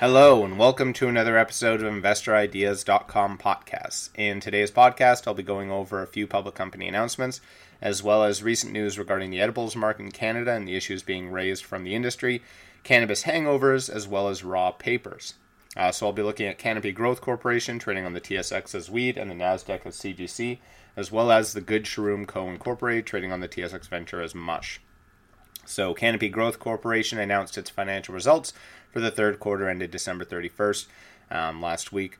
Hello, and welcome to another episode of InvestorIdeas.com podcast. In today's podcast, I'll be going over a few public company announcements, as well as recent news regarding the edibles market in Canada and the issues being raised from the industry, cannabis hangovers, as well as raw papers. Uh, so I'll be looking at Canopy Growth Corporation, trading on the TSX as weed and the NASDAQ as CGC, as well as the Good Shroom Co. Incorporated, trading on the TSX Venture as Mush. So, Canopy Growth Corporation announced its financial results for the third quarter ended December 31st um, last week.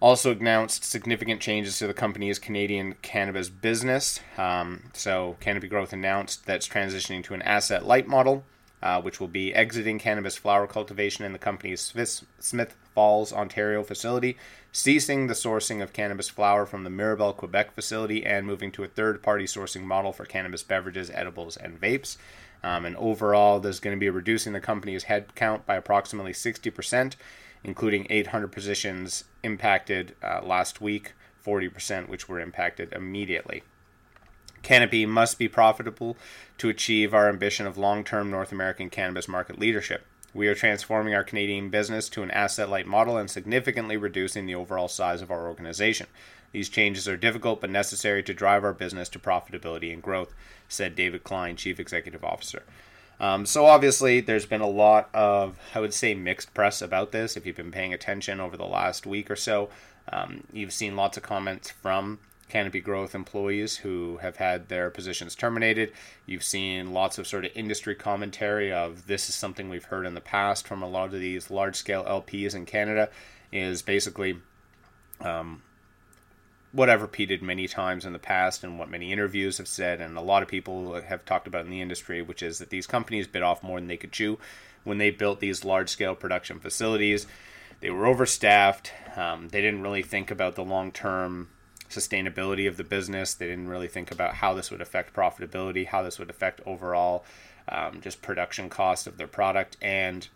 Also announced significant changes to the company's Canadian cannabis business. Um, so, Canopy Growth announced that it's transitioning to an asset light model, uh, which will be exiting cannabis flower cultivation in the company's Smith Falls, Ontario facility, ceasing the sourcing of cannabis flower from the Mirabel, Quebec facility, and moving to a third party sourcing model for cannabis beverages, edibles, and vapes. Um, and overall, there's going to be reducing the company's headcount by approximately 60%, including 800 positions impacted uh, last week, 40% which were impacted immediately. Canopy must be profitable to achieve our ambition of long term North American cannabis market leadership. We are transforming our Canadian business to an asset light model and significantly reducing the overall size of our organization. These changes are difficult but necessary to drive our business to profitability and growth, said David Klein, Chief Executive Officer. Um, so, obviously, there's been a lot of, I would say, mixed press about this. If you've been paying attention over the last week or so, um, you've seen lots of comments from Canopy Growth employees who have had their positions terminated. You've seen lots of sort of industry commentary of this is something we've heard in the past from a lot of these large scale LPs in Canada, is basically um, what I've repeated many times in the past and what many interviews have said, and a lot of people have talked about in the industry, which is that these companies bit off more than they could chew when they built these large scale production facilities. They were overstaffed. Um, they didn't really think about the long term sustainability of the business. They didn't really think about how this would affect profitability, how this would affect overall um, just production cost of their product, and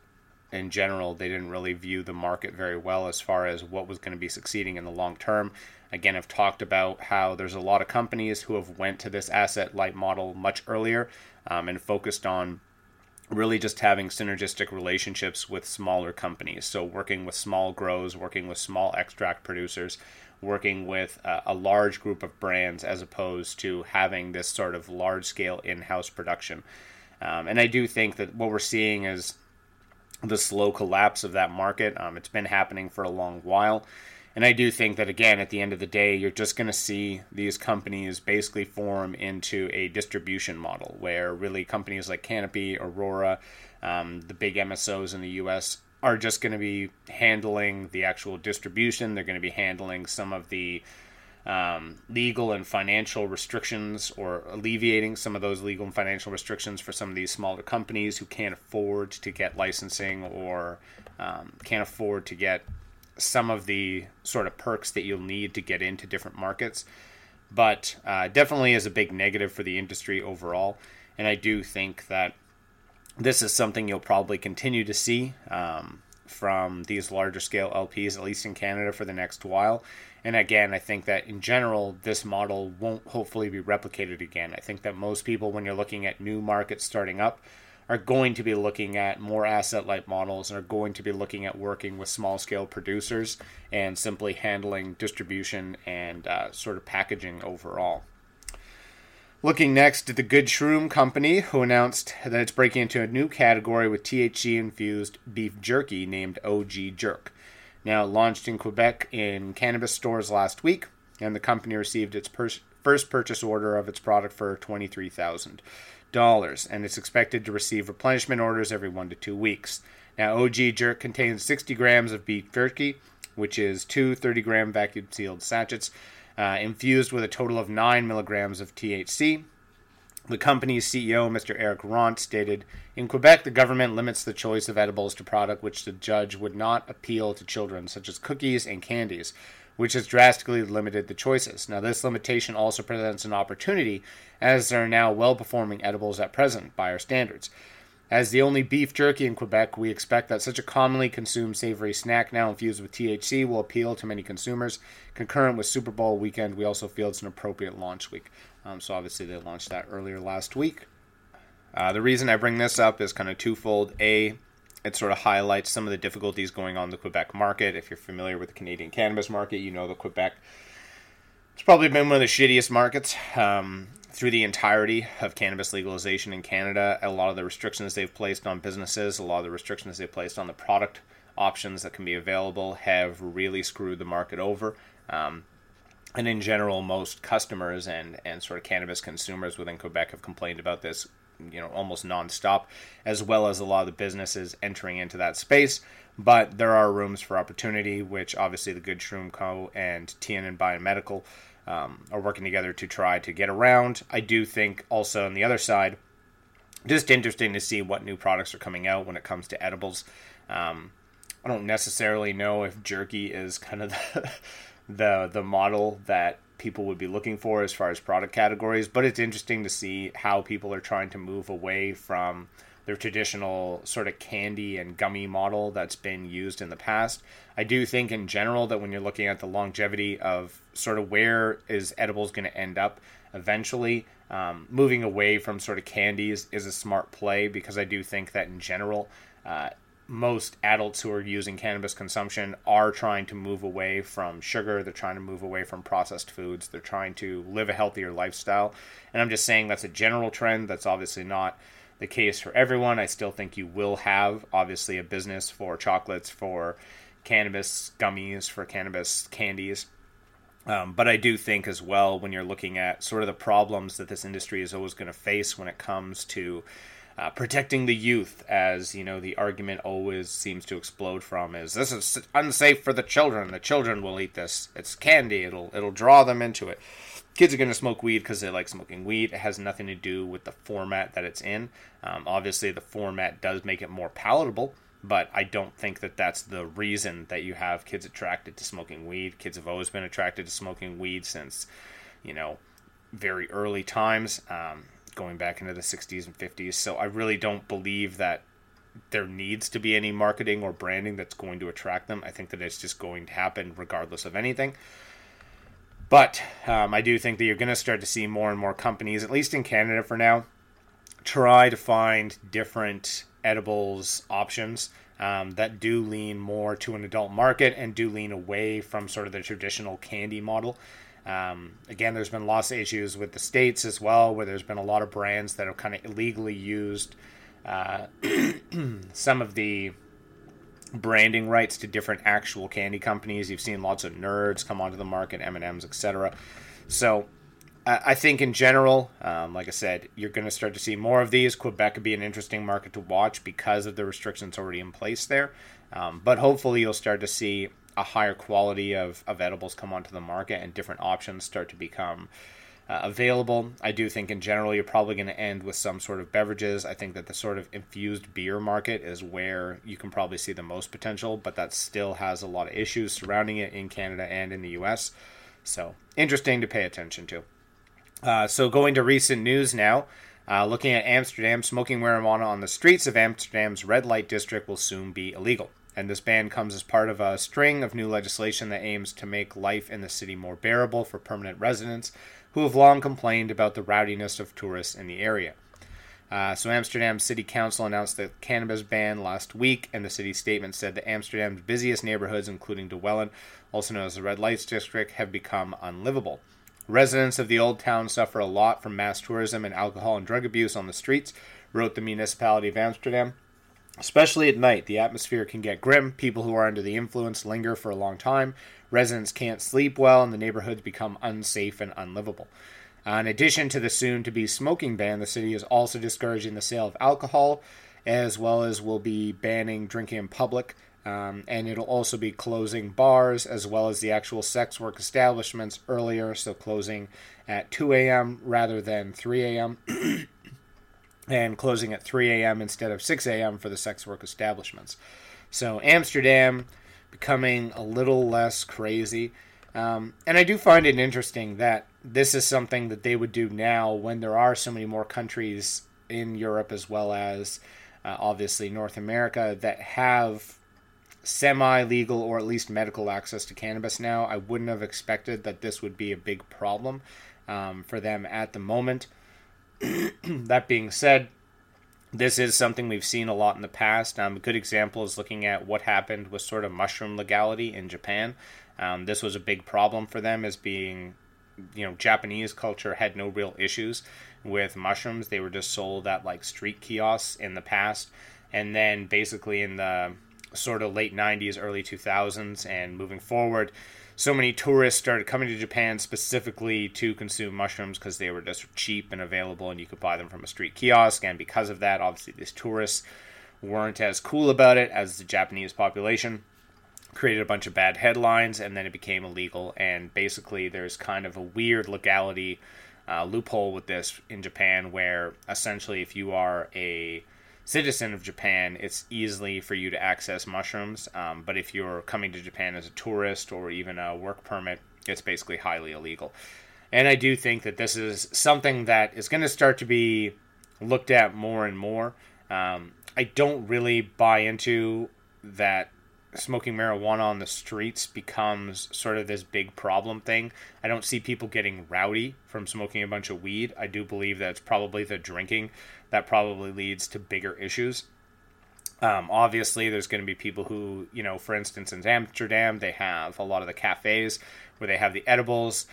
in general, they didn't really view the market very well as far as what was going to be succeeding in the long term. Again, I've talked about how there's a lot of companies who have went to this asset light model much earlier um, and focused on really just having synergistic relationships with smaller companies. So working with small grows, working with small extract producers, working with a, a large group of brands as opposed to having this sort of large scale in-house production. Um, and I do think that what we're seeing is the slow collapse of that market. Um, it's been happening for a long while. And I do think that, again, at the end of the day, you're just going to see these companies basically form into a distribution model where really companies like Canopy, Aurora, um, the big MSOs in the US are just going to be handling the actual distribution. They're going to be handling some of the um, legal and financial restrictions or alleviating some of those legal and financial restrictions for some of these smaller companies who can't afford to get licensing or um, can't afford to get some of the sort of perks that you'll need to get into different markets. But uh, definitely is a big negative for the industry overall. And I do think that this is something you'll probably continue to see um, from these larger scale LPs, at least in Canada, for the next while. And again, I think that in general, this model won't hopefully be replicated again. I think that most people, when you're looking at new markets starting up, are going to be looking at more asset light models and are going to be looking at working with small scale producers and simply handling distribution and uh, sort of packaging overall. Looking next at the Good Shroom Company, who announced that it's breaking into a new category with THC infused beef jerky named OG Jerk. Now, launched in Quebec in cannabis stores last week, and the company received its per- first purchase order of its product for $23,000 and it's expected to receive replenishment orders every one to two weeks. Now, OG Jerk contains 60 grams of beef jerky, which is two 30 gram vacuum sealed sachets, uh, infused with a total of 9 milligrams of THC. The company's CEO, Mr. Eric Ront, stated In Quebec, the government limits the choice of edibles to product which the judge would not appeal to children, such as cookies and candies which has drastically limited the choices. Now, this limitation also presents an opportunity, as there are now well performing edibles at present by our standards. As the only beef jerky in Quebec, we expect that such a commonly consumed savory snack now infused with THC will appeal to many consumers. Concurrent with Super Bowl weekend, we also feel it's an appropriate launch week. Um, so, obviously, they launched that earlier last week. Uh, the reason I bring this up is kind of twofold. A, it sort of highlights some of the difficulties going on in the Quebec market. If you're familiar with the Canadian cannabis market, you know that Quebec it's probably been one of the shittiest markets um, through the entirety of cannabis legalization in Canada. A lot of the restrictions they've placed on businesses, a lot of the restrictions they've placed on the product options that can be available have really screwed the market over. Um, and in general, most customers and, and sort of cannabis consumers within Quebec have complained about this you know almost nonstop, as well as a lot of the businesses entering into that space. But there are rooms for opportunity, which obviously the Good Shroom Co. and TNN Biomedical um, are working together to try to get around. I do think also on the other side, just interesting to see what new products are coming out when it comes to edibles. Um, I don't necessarily know if jerky is kind of the the, the model that people would be looking for as far as product categories, but it's interesting to see how people are trying to move away from their traditional sort of candy and gummy model that's been used in the past. I do think in general that when you're looking at the longevity of sort of where is edibles going to end up eventually, um, moving away from sort of candies is a smart play because I do think that in general, uh, most adults who are using cannabis consumption are trying to move away from sugar. They're trying to move away from processed foods. They're trying to live a healthier lifestyle. And I'm just saying that's a general trend. That's obviously not the case for everyone. I still think you will have, obviously, a business for chocolates, for cannabis gummies, for cannabis candies. Um, but I do think as well, when you're looking at sort of the problems that this industry is always going to face when it comes to uh, protecting the youth, as you know, the argument always seems to explode from is this is unsafe for the children. The children will eat this. It's candy. It'll it'll draw them into it. Kids are going to smoke weed because they like smoking weed. It has nothing to do with the format that it's in. Um, obviously, the format does make it more palatable, but I don't think that that's the reason that you have kids attracted to smoking weed. Kids have always been attracted to smoking weed since, you know, very early times. Um, going back into the 60s and 50s. So I really don't believe that there needs to be any marketing or branding that's going to attract them. I think that it's just going to happen regardless of anything. But um, I do think that you're going to start to see more and more companies, at least in Canada for now, try to find different edibles options um, that do lean more to an adult market and do lean away from sort of the traditional candy model. Um, again, there's been lots of issues with the states as well, where there's been a lot of brands that have kind of illegally used uh, some of the branding rights to different actual candy companies. You've seen lots of nerds come onto the market, M and M's, etc. So I think in general, um, like I said, you're going to start to see more of these. Quebec could be an interesting market to watch because of the restrictions already in place there. Um, but hopefully, you'll start to see a higher quality of, of edibles come onto the market and different options start to become uh, available. I do think in general you're probably going to end with some sort of beverages. I think that the sort of infused beer market is where you can probably see the most potential, but that still has a lot of issues surrounding it in Canada and in the US. So, interesting to pay attention to. Uh, so, going to recent news now. Uh, looking at Amsterdam, smoking marijuana on the streets of Amsterdam's red light district will soon be illegal and this ban comes as part of a string of new legislation that aims to make life in the city more bearable for permanent residents who have long complained about the rowdiness of tourists in the area. Uh, so, Amsterdam City Council announced the cannabis ban last week, and the city statement said that Amsterdam's busiest neighborhoods, including De Wallen, also known as the Red Lights District, have become unlivable. Residents of the Old Town suffer a lot from mass tourism and alcohol and drug abuse on the streets, wrote the municipality of Amsterdam. Especially at night, the atmosphere can get grim. People who are under the influence linger for a long time. Residents can't sleep well, and the neighborhoods become unsafe and unlivable. Uh, in addition to the soon to be smoking ban, the city is also discouraging the sale of alcohol, as well as will be banning drinking in public. Um, and it'll also be closing bars as well as the actual sex work establishments earlier, so closing at 2 a.m. rather than 3 a.m. and closing at 3 a.m. instead of 6 a.m. for the sex work establishments. So Amsterdam becoming a little less crazy. Um, and I do find it interesting that this is something that they would do now when there are so many more countries in Europe as well as uh, obviously North America that have semi legal or at least medical access to cannabis now. I wouldn't have expected that this would be a big problem um, for them at the moment. that being said, this is something we've seen a lot in the past. Um, a good example is looking at what happened with sort of mushroom legality in Japan. Um, this was a big problem for them as being, you know, Japanese culture had no real issues with mushrooms. They were just sold at like street kiosks in the past. And then basically in the sort of late 90s, early 2000s, and moving forward, so many tourists started coming to Japan specifically to consume mushrooms because they were just cheap and available, and you could buy them from a street kiosk. And because of that, obviously, these tourists weren't as cool about it as the Japanese population. Created a bunch of bad headlines, and then it became illegal. And basically, there's kind of a weird legality uh, loophole with this in Japan, where essentially, if you are a citizen of Japan, it's easily for you to access mushrooms. Um, but if you're coming to Japan as a tourist or even a work permit, it's basically highly illegal. And I do think that this is something that is going to start to be looked at more and more. Um, I don't really buy into that smoking marijuana on the streets becomes sort of this big problem thing. I don't see people getting rowdy from smoking a bunch of weed. I do believe that it's probably the drinking that probably leads to bigger issues. Um, obviously, there's going to be people who, you know, for instance, in Amsterdam, they have a lot of the cafes where they have the edibles.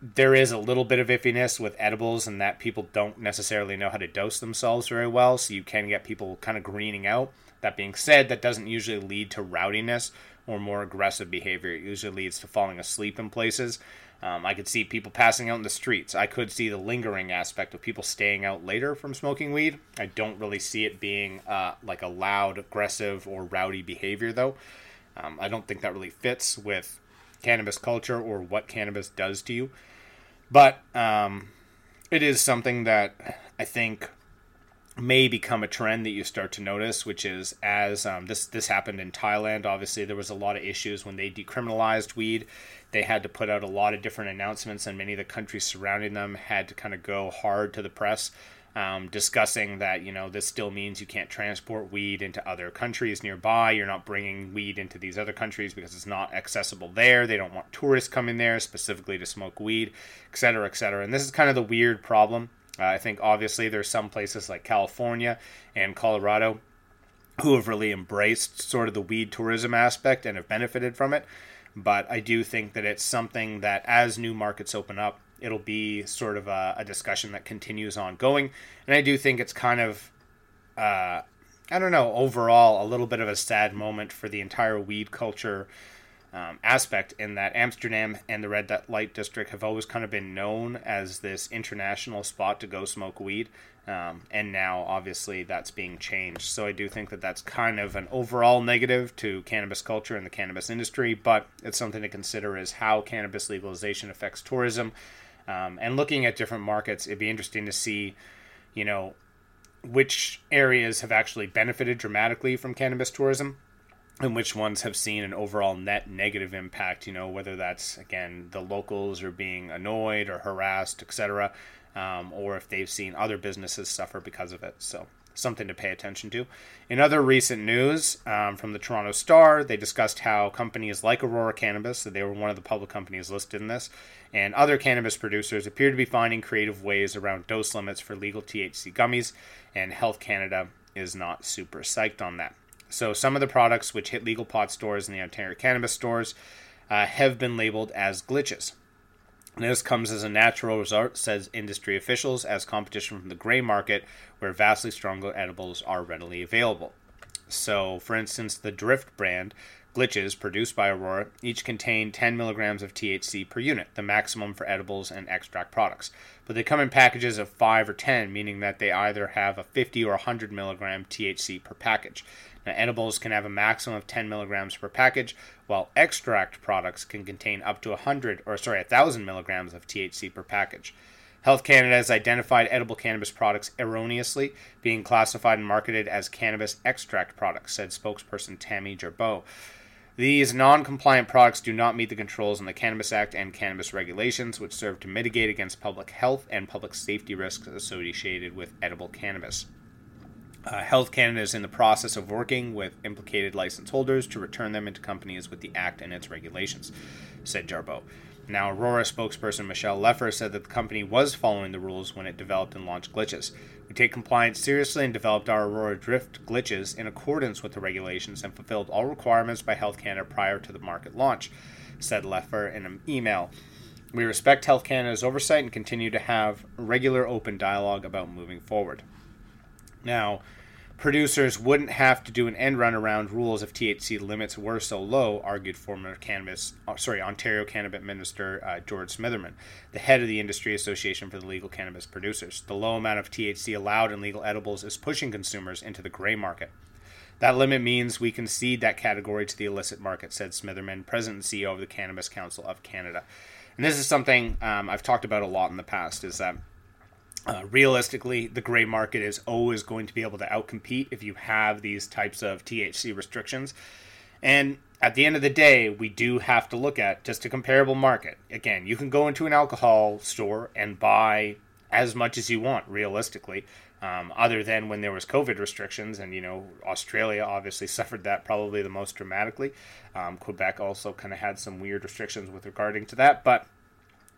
There is a little bit of iffiness with edibles, and that people don't necessarily know how to dose themselves very well, so you can get people kind of greening out. That being said, that doesn't usually lead to rowdiness or more aggressive behavior. It usually leads to falling asleep in places. Um, I could see people passing out in the streets. I could see the lingering aspect of people staying out later from smoking weed. I don't really see it being uh, like a loud, aggressive, or rowdy behavior, though. Um, I don't think that really fits with cannabis culture or what cannabis does to you. But um, it is something that I think may become a trend that you start to notice, which is as um, this this happened in Thailand. Obviously, there was a lot of issues when they decriminalized weed. They had to put out a lot of different announcements, and many of the countries surrounding them had to kind of go hard to the press. Um, discussing that you know this still means you can't transport weed into other countries nearby. You're not bringing weed into these other countries because it's not accessible there. They don't want tourists coming there specifically to smoke weed, et cetera, et cetera. And this is kind of the weird problem uh, I think obviously there's some places like California and Colorado who have really embraced sort of the weed tourism aspect and have benefited from it. But I do think that it's something that as new markets open up, it'll be sort of a, a discussion that continues ongoing. And I do think it's kind of, uh, I don't know, overall a little bit of a sad moment for the entire weed culture um, aspect in that Amsterdam and the red light district have always kind of been known as this international spot to go smoke weed. Um, and now, obviously, that's being changed. So I do think that that's kind of an overall negative to cannabis culture and the cannabis industry, but it's something to consider is how cannabis legalization affects tourism. Um, and looking at different markets, it'd be interesting to see, you know, which areas have actually benefited dramatically from cannabis tourism and which ones have seen an overall net negative impact you know whether that's again the locals are being annoyed or harassed etc um, or if they've seen other businesses suffer because of it so something to pay attention to. In other recent news um, from the Toronto Star, they discussed how companies like Aurora Cannabis, so they were one of the public companies listed in this, and other cannabis producers appear to be finding creative ways around dose limits for legal THC gummies, and Health Canada is not super psyched on that. So some of the products which hit legal pot stores and the Ontario cannabis stores uh, have been labeled as glitches. This comes as a natural result, says industry officials, as competition from the gray market, where vastly stronger edibles are readily available. So, for instance, the Drift brand glitches produced by Aurora each contain 10 milligrams of THC per unit, the maximum for edibles and extract products. But they come in packages of 5 or 10, meaning that they either have a 50 or 100 milligram THC per package. Now, edibles can have a maximum of 10 milligrams per package, while extract products can contain up to 100 or sorry, 1,000 milligrams of THC per package. Health Canada has identified edible cannabis products erroneously being classified and marketed as cannabis extract products, said spokesperson Tammy Jarbeau. These non compliant products do not meet the controls in the Cannabis Act and cannabis regulations, which serve to mitigate against public health and public safety risks associated with edible cannabis. Uh, Health Canada is in the process of working with implicated license holders to return them into companies with the Act and its regulations, said Jarbeau. Now, Aurora spokesperson Michelle Leffer said that the company was following the rules when it developed and launched glitches. We take compliance seriously and developed our Aurora Drift glitches in accordance with the regulations and fulfilled all requirements by Health Canada prior to the market launch, said Leffer in an email. We respect Health Canada's oversight and continue to have regular open dialogue about moving forward. Now, producers wouldn't have to do an end run around rules if THC limits were so low, argued former cannabis, uh, sorry, Ontario Cannabis Minister uh, George Smitherman, the head of the Industry Association for the Legal Cannabis Producers. The low amount of THC allowed in legal edibles is pushing consumers into the gray market. That limit means we concede that category to the illicit market, said Smitherman, president and CEO of the Cannabis Council of Canada. And this is something um, I've talked about a lot in the past, is that uh, realistically, the gray market is always going to be able to outcompete if you have these types of THC restrictions. And at the end of the day, we do have to look at just a comparable market. Again, you can go into an alcohol store and buy as much as you want, realistically, um, other than when there was COVID restrictions. And, you know, Australia obviously suffered that probably the most dramatically. Um, Quebec also kind of had some weird restrictions with regarding to that. But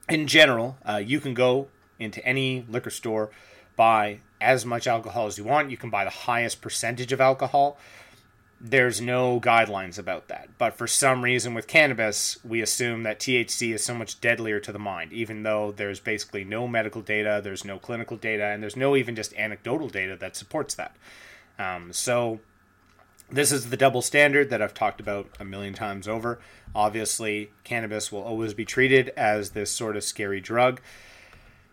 in general, uh, you can go into any liquor store, buy as much alcohol as you want. You can buy the highest percentage of alcohol. There's no guidelines about that. But for some reason with cannabis, we assume that THC is so much deadlier to the mind, even though there's basically no medical data, there's no clinical data, and there's no even just anecdotal data that supports that. Um, so, this is the double standard that I've talked about a million times over. Obviously, cannabis will always be treated as this sort of scary drug.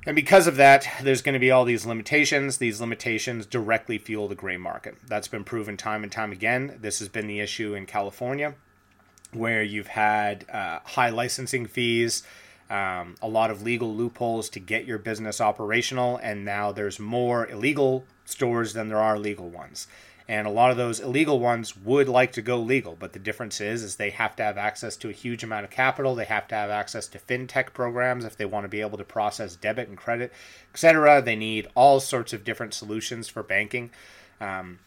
And because of that, there's going to be all these limitations. These limitations directly fuel the gray market. That's been proven time and time again. This has been the issue in California, where you've had uh, high licensing fees, um, a lot of legal loopholes to get your business operational, and now there's more illegal stores than there are legal ones and a lot of those illegal ones would like to go legal but the difference is is they have to have access to a huge amount of capital. They have to have access to fintech programs if they want to be able to process debit and credit etc they need all sorts of different solutions for banking. Um,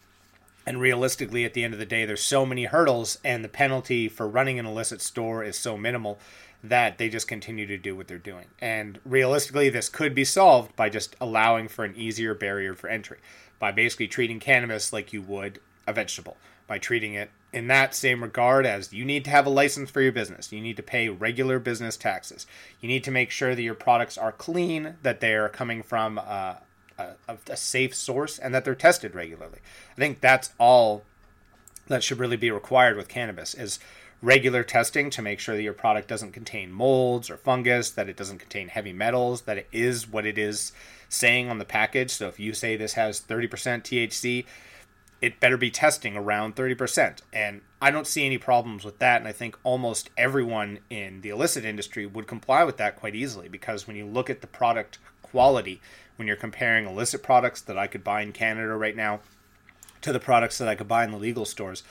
and realistically at the end of the day there's so many hurdles and the penalty for running an illicit store is so minimal that they just continue to do what they're doing. And realistically this could be solved by just allowing for an easier barrier for entry by basically treating cannabis like you would a vegetable, by treating it in that same regard as you need to have a license for your business. You need to pay regular business taxes. You need to make sure that your products are clean, that they are coming from uh, a, a, a safe source, and that they're tested regularly. I think that's all that should really be required with cannabis is regular testing to make sure that your product doesn't contain molds or fungus, that it doesn't contain heavy metals, that it is what it is saying on the package. So if you say this has 30% THC, it better be testing around 30%. And I don't see any problems with that. And I think almost everyone in the illicit industry would comply with that quite easily because when you look at the product quality, when you're comparing illicit products that I could buy in Canada right now to the products that I could buy in the legal stores,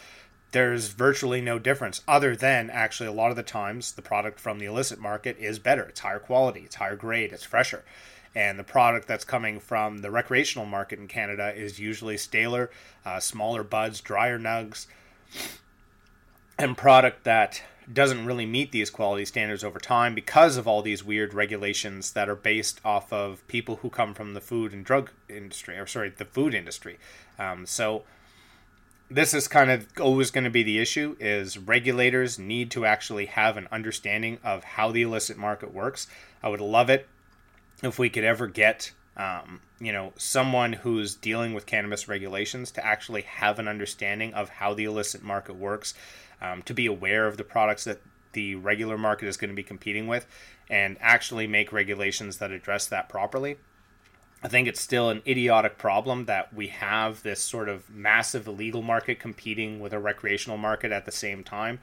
there's virtually no difference other than actually a lot of the times the product from the illicit market is better. It's higher quality, it's higher grade, it's fresher. And the product that's coming from the recreational market in Canada is usually staler, uh, smaller buds, drier nugs, and product that doesn't really meet these quality standards over time because of all these weird regulations that are based off of people who come from the food and drug industry, or sorry, the food industry. Um, so this is kind of always going to be the issue is regulators need to actually have an understanding of how the illicit market works. I would love it if we could ever get um, you know someone who's dealing with cannabis regulations to actually have an understanding of how the illicit market works um, to be aware of the products that the regular market is going to be competing with and actually make regulations that address that properly. I think it's still an idiotic problem that we have this sort of massive illegal market competing with a recreational market at the same time,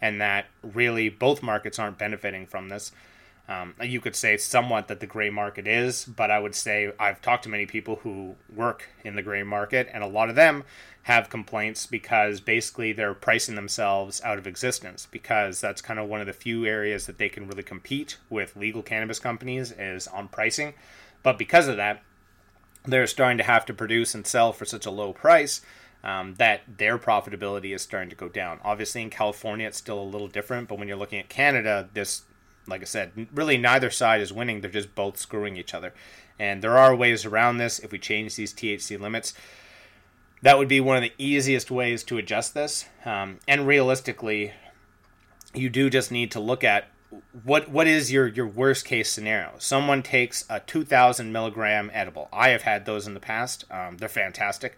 and that really both markets aren't benefiting from this. Um, you could say somewhat that the gray market is, but I would say I've talked to many people who work in the gray market, and a lot of them have complaints because basically they're pricing themselves out of existence because that's kind of one of the few areas that they can really compete with legal cannabis companies is on pricing. But because of that, they're starting to have to produce and sell for such a low price um, that their profitability is starting to go down. Obviously, in California, it's still a little different, but when you're looking at Canada, this, like I said, really neither side is winning. They're just both screwing each other. And there are ways around this if we change these THC limits that would be one of the easiest ways to adjust this. Um, and realistically, you do just need to look at what what is your your worst case scenario. Someone takes a 2,000 milligram edible. I have had those in the past. Um, they're fantastic.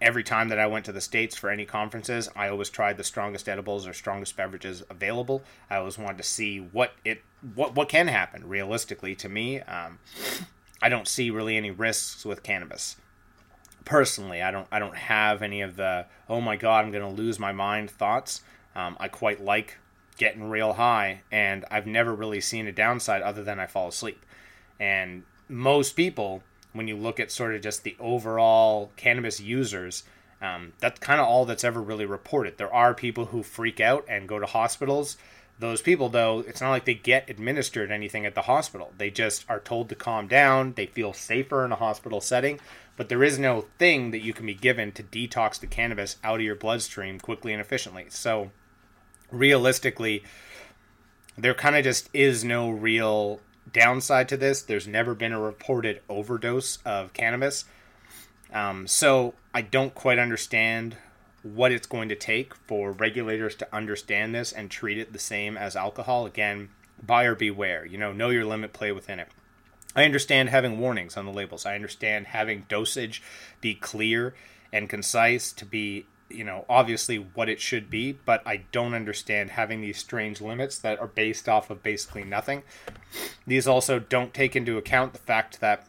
Every time that I went to the states for any conferences, I always tried the strongest edibles or strongest beverages available. I always wanted to see what it what what can happen realistically. To me, um, I don't see really any risks with cannabis personally i don't i don't have any of the oh my god i'm going to lose my mind thoughts um, i quite like getting real high and i've never really seen a downside other than i fall asleep and most people when you look at sort of just the overall cannabis users um, that's kind of all that's ever really reported. There are people who freak out and go to hospitals. Those people though it's not like they get administered anything at the hospital. They just are told to calm down. They feel safer in a hospital setting. But there is no thing that you can be given to detox the cannabis out of your bloodstream quickly and efficiently. So, realistically, there kind of just is no real downside to this. There's never been a reported overdose of cannabis. Um, so, I don't quite understand what it's going to take for regulators to understand this and treat it the same as alcohol. Again, buyer beware. You know, know your limit, play within it. I understand having warnings on the labels. I understand having dosage be clear and concise to be, you know, obviously what it should be, but I don't understand having these strange limits that are based off of basically nothing. These also don't take into account the fact that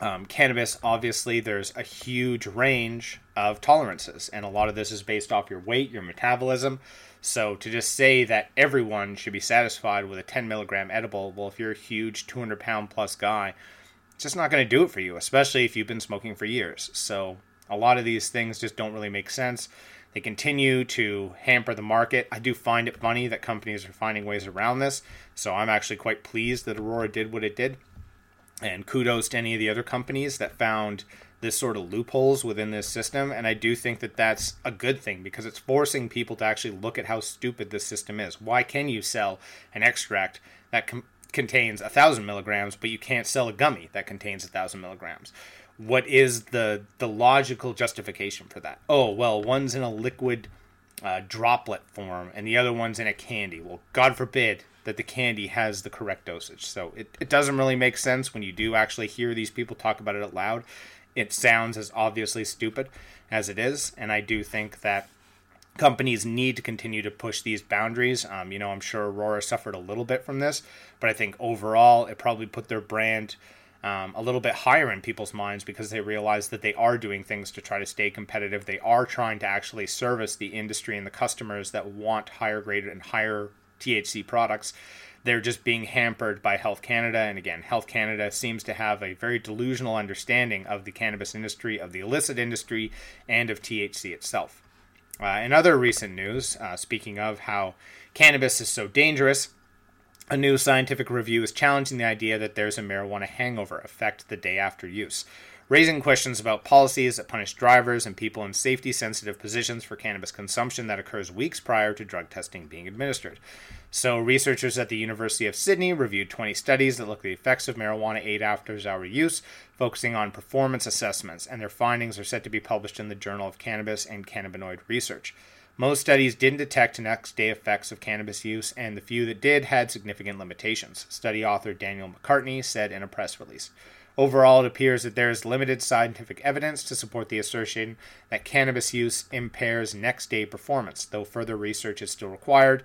um, cannabis, obviously, there's a huge range of tolerances, and a lot of this is based off your weight, your metabolism. So to just say that everyone should be satisfied with a 10 milligram edible, well, if you're a huge 200 pound plus guy, it's just not going to do it for you, especially if you've been smoking for years. So a lot of these things just don't really make sense. They continue to hamper the market. I do find it funny that companies are finding ways around this. So I'm actually quite pleased that Aurora did what it did. And kudos to any of the other companies that found this sort of loopholes within this system and i do think that that's a good thing because it's forcing people to actually look at how stupid this system is why can you sell an extract that com- contains a thousand milligrams but you can't sell a gummy that contains a thousand milligrams what is the the logical justification for that? Oh well one's in a liquid uh, droplet form and the other one's in a candy. Well god forbid that the candy has the correct dosage. So it, it doesn't really make sense when you do actually hear these people talk about it out loud. It sounds as obviously stupid as it is, and I do think that companies need to continue to push these boundaries. Um, you know, I'm sure Aurora suffered a little bit from this, but I think overall it probably put their brand um, a little bit higher in people's minds because they realize that they are doing things to try to stay competitive. They are trying to actually service the industry and the customers that want higher graded and higher THC products they're just being hampered by Health Canada. And again, Health Canada seems to have a very delusional understanding of the cannabis industry, of the illicit industry, and of THC itself. Uh, in other recent news, uh, speaking of how cannabis is so dangerous, a new scientific review is challenging the idea that there's a marijuana hangover effect the day after use, raising questions about policies that punish drivers and people in safety sensitive positions for cannabis consumption that occurs weeks prior to drug testing being administered. So, researchers at the University of Sydney reviewed 20 studies that look at the effects of marijuana eight after hour use, focusing on performance assessments, and their findings are set to be published in the Journal of Cannabis and Cannabinoid Research. Most studies didn't detect next day effects of cannabis use, and the few that did had significant limitations, study author Daniel McCartney said in a press release. Overall, it appears that there is limited scientific evidence to support the assertion that cannabis use impairs next day performance, though further research is still required.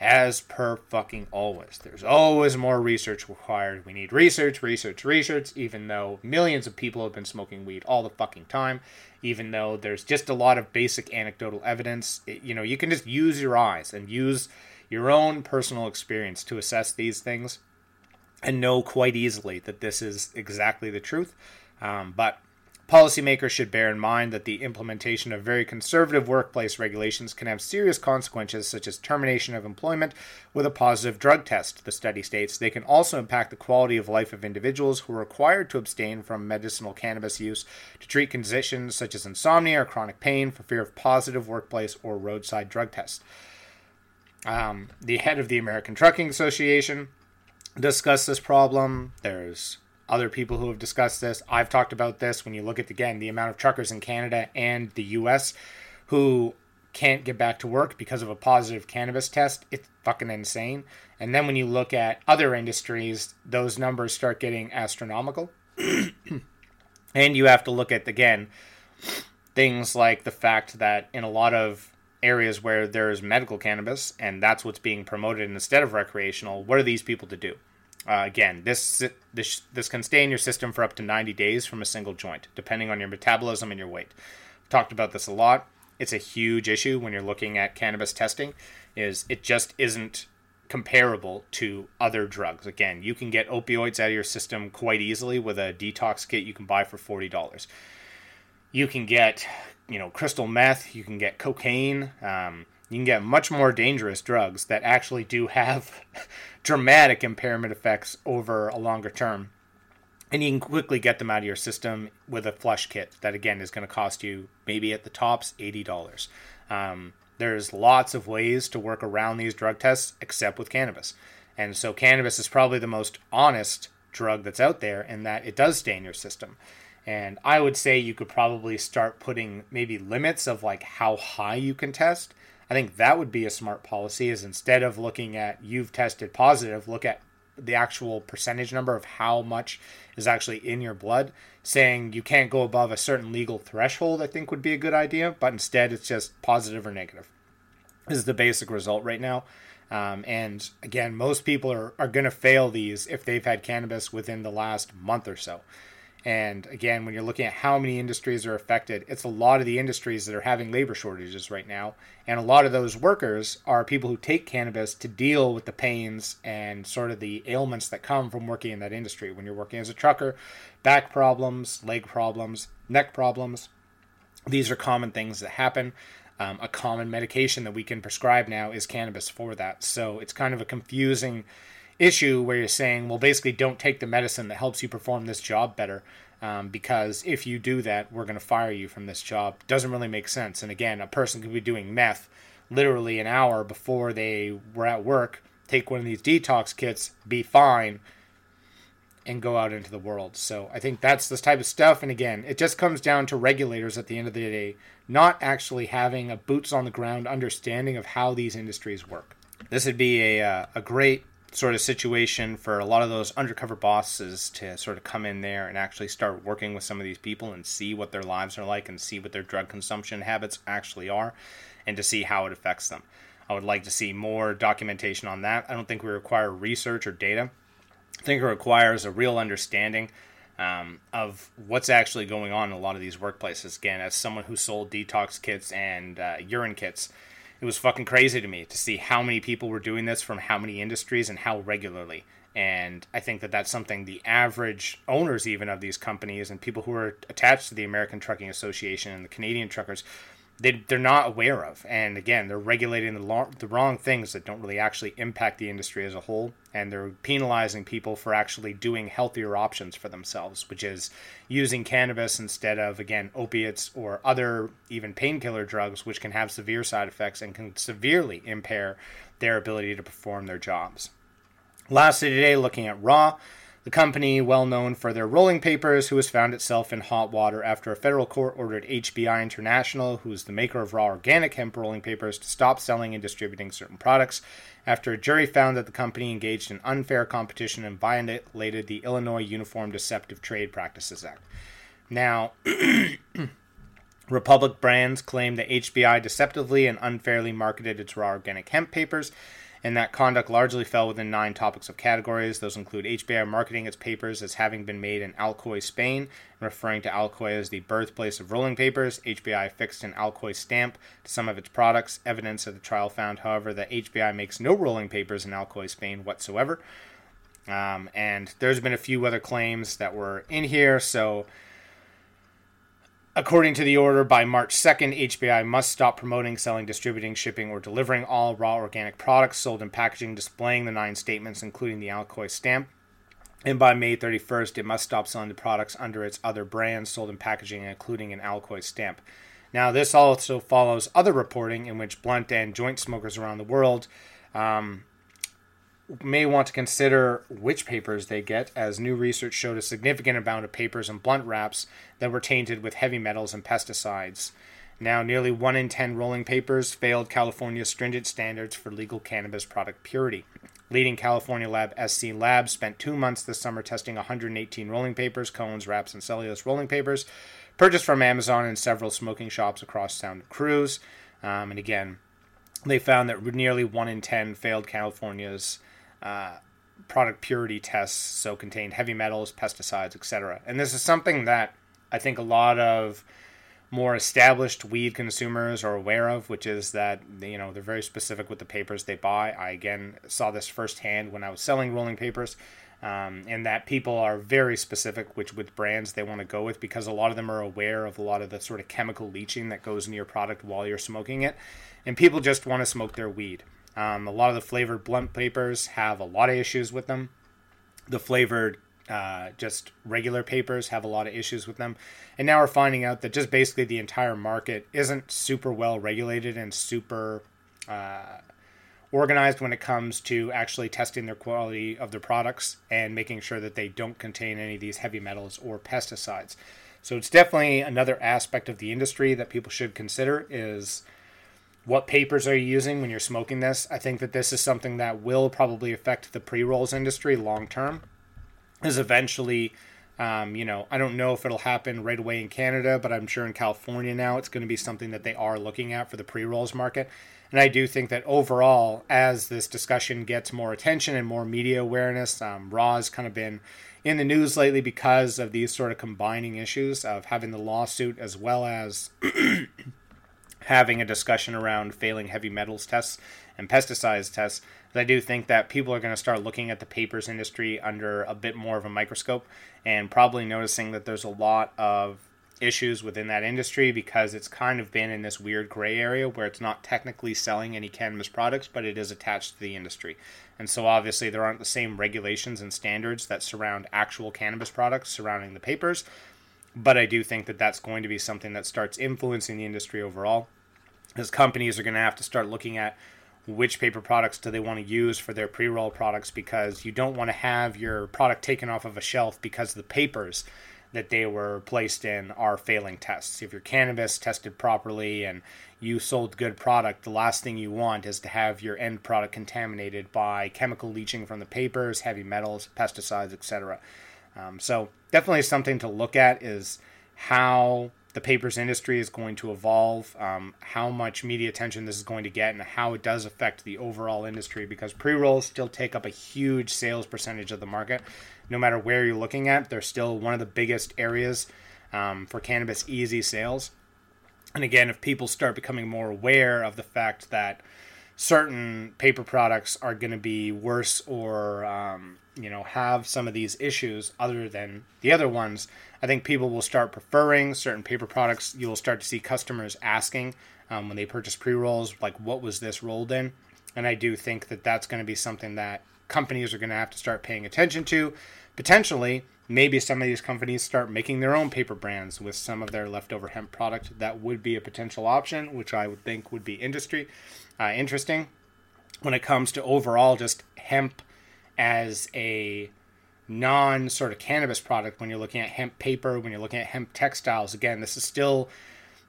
As per fucking always, there's always more research required. We need research, research, research, even though millions of people have been smoking weed all the fucking time even though there's just a lot of basic anecdotal evidence. It, you know, you can just use your eyes and use your own personal experience to assess these things and know quite easily that this is exactly the truth. Um, but Policymakers should bear in mind that the implementation of very conservative workplace regulations can have serious consequences, such as termination of employment with a positive drug test, the study states. They can also impact the quality of life of individuals who are required to abstain from medicinal cannabis use to treat conditions such as insomnia or chronic pain for fear of positive workplace or roadside drug tests. Um, the head of the American Trucking Association discussed this problem. There's other people who have discussed this. I've talked about this when you look at again the amount of truckers in Canada and the US who can't get back to work because of a positive cannabis test. It's fucking insane. And then when you look at other industries, those numbers start getting astronomical. and you have to look at again things like the fact that in a lot of areas where there's medical cannabis and that's what's being promoted instead of recreational, what are these people to do? Uh, again, this, this this can stay in your system for up to 90 days from a single joint, depending on your metabolism and your weight. I've talked about this a lot. It's a huge issue when you're looking at cannabis testing. Is it just isn't comparable to other drugs. Again, you can get opioids out of your system quite easily with a detox kit you can buy for forty dollars. You can get, you know, crystal meth. You can get cocaine. Um, you can get much more dangerous drugs that actually do have dramatic impairment effects over a longer term. And you can quickly get them out of your system with a flush kit that, again, is going to cost you maybe at the tops $80. Um, there's lots of ways to work around these drug tests, except with cannabis. And so, cannabis is probably the most honest drug that's out there in that it does stay in your system. And I would say you could probably start putting maybe limits of like how high you can test I think that would be a smart policy is instead of looking at you've tested positive, look at the actual percentage number of how much is actually in your blood. Saying you can't go above a certain legal threshold, I think would be a good idea, but instead it's just positive or negative. This is the basic result right now. Um, and again, most people are, are going to fail these if they've had cannabis within the last month or so. And again, when you're looking at how many industries are affected, it's a lot of the industries that are having labor shortages right now. And a lot of those workers are people who take cannabis to deal with the pains and sort of the ailments that come from working in that industry. When you're working as a trucker, back problems, leg problems, neck problems, these are common things that happen. Um, a common medication that we can prescribe now is cannabis for that. So it's kind of a confusing issue where you're saying, well, basically, don't take the medicine that helps you perform this job better. Um, because if you do that, we're going to fire you from this job. Doesn't really make sense. And again, a person could be doing meth literally an hour before they were at work, take one of these detox kits, be fine, and go out into the world. So I think that's this type of stuff. And again, it just comes down to regulators at the end of the day not actually having a boots on the ground understanding of how these industries work. This would be a, uh, a great sort of situation for a lot of those undercover bosses to sort of come in there and actually start working with some of these people and see what their lives are like and see what their drug consumption habits actually are and to see how it affects them. I would like to see more documentation on that. I don't think we require research or data. I think it requires a real understanding um, of what's actually going on in a lot of these workplaces. Again, as someone who sold detox kits and uh, urine kits, it was fucking crazy to me to see how many people were doing this from how many industries and how regularly. And I think that that's something the average owners, even of these companies, and people who are attached to the American Trucking Association and the Canadian truckers, they, they're not aware of. And again, they're regulating the, lo- the wrong things that don't really actually impact the industry as a whole. And they're penalizing people for actually doing healthier options for themselves, which is using cannabis instead of, again, opiates or other even painkiller drugs, which can have severe side effects and can severely impair their ability to perform their jobs. Lastly, today, looking at Raw. The company, well known for their rolling papers, who has found itself in hot water after a federal court ordered HBI International, who is the maker of raw organic hemp rolling papers, to stop selling and distributing certain products after a jury found that the company engaged in unfair competition and violated the Illinois Uniform Deceptive Trade Practices Act. Now, Republic Brands claimed that HBI deceptively and unfairly marketed its raw organic hemp papers and that conduct largely fell within nine topics of categories. Those include HBI marketing its papers as having been made in Alcoy, Spain, and referring to Alcoy as the birthplace of rolling papers. HBI affixed an Alcoy stamp to some of its products. Evidence of the trial found, however, that HBI makes no rolling papers in Alcoy, Spain whatsoever. Um, and there's been a few other claims that were in here, so According to the order, by March 2nd, HBI must stop promoting, selling, distributing, shipping, or delivering all raw organic products sold in packaging displaying the nine statements, including the Alcoy stamp. And by May 31st, it must stop selling the products under its other brands sold in packaging, including an Alcoy stamp. Now, this also follows other reporting in which blunt and joint smokers around the world um, may want to consider which papers they get, as new research showed a significant amount of papers and blunt wraps that were tainted with heavy metals and pesticides. Now, nearly 1 in 10 rolling papers failed California's stringent standards for legal cannabis product purity. Leading California lab SC Labs spent two months this summer testing 118 rolling papers, cones, wraps, and cellulose rolling papers purchased from Amazon and several smoking shops across Santa Cruz. Um, and again, they found that nearly 1 in 10 failed California's uh, product purity tests, so contained heavy metals, pesticides, etc. And this is something that I think a lot of more established weed consumers are aware of, which is that you know they're very specific with the papers they buy. I again saw this firsthand when I was selling rolling papers, um, and that people are very specific which with brands they want to go with because a lot of them are aware of a lot of the sort of chemical leaching that goes into your product while you're smoking it, and people just want to smoke their weed. Um, a lot of the flavored blunt papers have a lot of issues with them. The flavored uh, just regular papers have a lot of issues with them. And now we're finding out that just basically the entire market isn't super well regulated and super uh, organized when it comes to actually testing their quality of their products and making sure that they don't contain any of these heavy metals or pesticides. So it's definitely another aspect of the industry that people should consider is what papers are you using when you're smoking this? I think that this is something that will probably affect the pre rolls industry long term. Is eventually, um, you know, I don't know if it'll happen right away in Canada, but I'm sure in California now it's going to be something that they are looking at for the pre rolls market. And I do think that overall, as this discussion gets more attention and more media awareness, um, Raw has kind of been in the news lately because of these sort of combining issues of having the lawsuit as well as having a discussion around failing heavy metals tests and pesticides tests. I do think that people are going to start looking at the papers industry under a bit more of a microscope and probably noticing that there's a lot of issues within that industry because it's kind of been in this weird gray area where it's not technically selling any cannabis products, but it is attached to the industry. And so obviously there aren't the same regulations and standards that surround actual cannabis products surrounding the papers. But I do think that that's going to be something that starts influencing the industry overall as companies are going to have to start looking at which paper products do they want to use for their pre-roll products because you don't want to have your product taken off of a shelf because the papers that they were placed in are failing tests. If your cannabis tested properly and you sold good product, the last thing you want is to have your end product contaminated by chemical leaching from the papers, heavy metals, pesticides, etc. Um, so definitely something to look at is how the papers industry is going to evolve, um, how much media attention this is going to get, and how it does affect the overall industry because pre rolls still take up a huge sales percentage of the market. No matter where you're looking at, they're still one of the biggest areas um, for cannabis easy sales. And again, if people start becoming more aware of the fact that certain paper products are going to be worse or um, you know have some of these issues other than the other ones. I think people will start preferring certain paper products. You will start to see customers asking um, when they purchase pre-rolls like what was this rolled in? And i do think that that's going to be something that companies are going to have to start paying attention to. Potentially maybe some of these companies start making their own paper brands with some of their leftover hemp product that would be a potential option which i would think would be industry uh, interesting when it comes to overall just hemp as a non sort of cannabis product when you're looking at hemp paper, when you're looking at hemp textiles. Again, this is still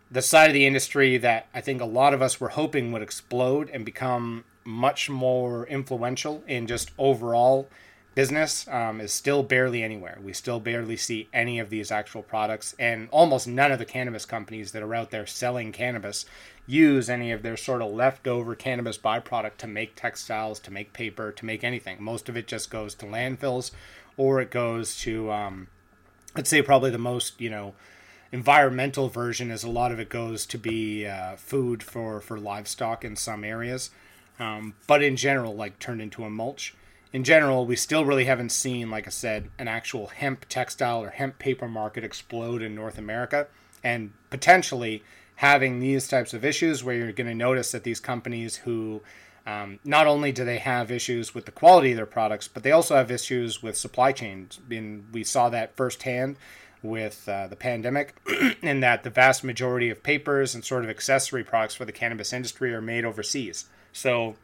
the side of the industry that I think a lot of us were hoping would explode and become much more influential in just overall business um, is still barely anywhere. We still barely see any of these actual products, and almost none of the cannabis companies that are out there selling cannabis use any of their sort of leftover cannabis byproduct to make textiles, to make paper, to make anything. Most of it just goes to landfills, or it goes to, um, let's say, probably the most you know environmental version is a lot of it goes to be uh, food for for livestock in some areas, um, but in general, like turned into a mulch in general, we still really haven't seen, like I said, an actual hemp textile or hemp paper market explode in North America. And potentially having these types of issues where you're going to notice that these companies who um, not only do they have issues with the quality of their products, but they also have issues with supply chains. And we saw that firsthand with uh, the pandemic, in that the vast majority of papers and sort of accessory products for the cannabis industry are made overseas. So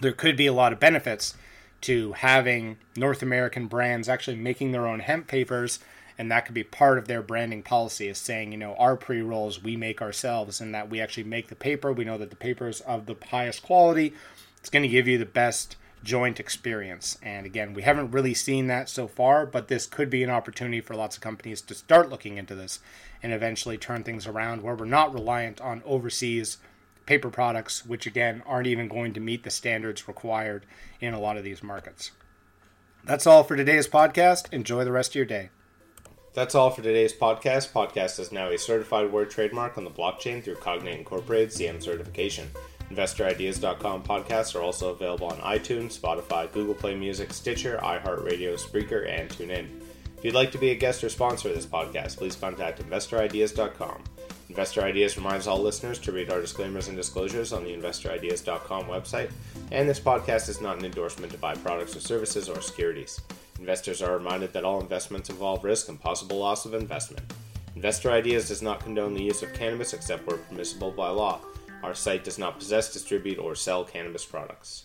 there could be a lot of benefits to having North American brands actually making their own hemp papers, and that could be part of their branding policy is saying, you know, our pre rolls we make ourselves, and that we actually make the paper. We know that the paper is of the highest quality. It's going to give you the best joint experience. And again, we haven't really seen that so far, but this could be an opportunity for lots of companies to start looking into this and eventually turn things around where we're not reliant on overseas paper products, which again aren't even going to meet the standards required in a lot of these markets. That's all for today's podcast. Enjoy the rest of your day. That's all for today's podcast. Podcast is now a certified word trademark on the blockchain through Cognate Incorporated CM certification. InvestorIdeas.com podcasts are also available on iTunes, Spotify, Google Play Music, Stitcher, iHeartRadio, Spreaker, and TuneIn. If you'd like to be a guest or sponsor of this podcast, please contact InvestorIdeas.com. Investor Ideas reminds all listeners to read our disclaimers and disclosures on the InvestorIdeas.com website, and this podcast is not an endorsement to buy products or services or securities. Investors are reminded that all investments involve risk and possible loss of investment. Investor Ideas does not condone the use of cannabis except where permissible by law. Our site does not possess, distribute, or sell cannabis products.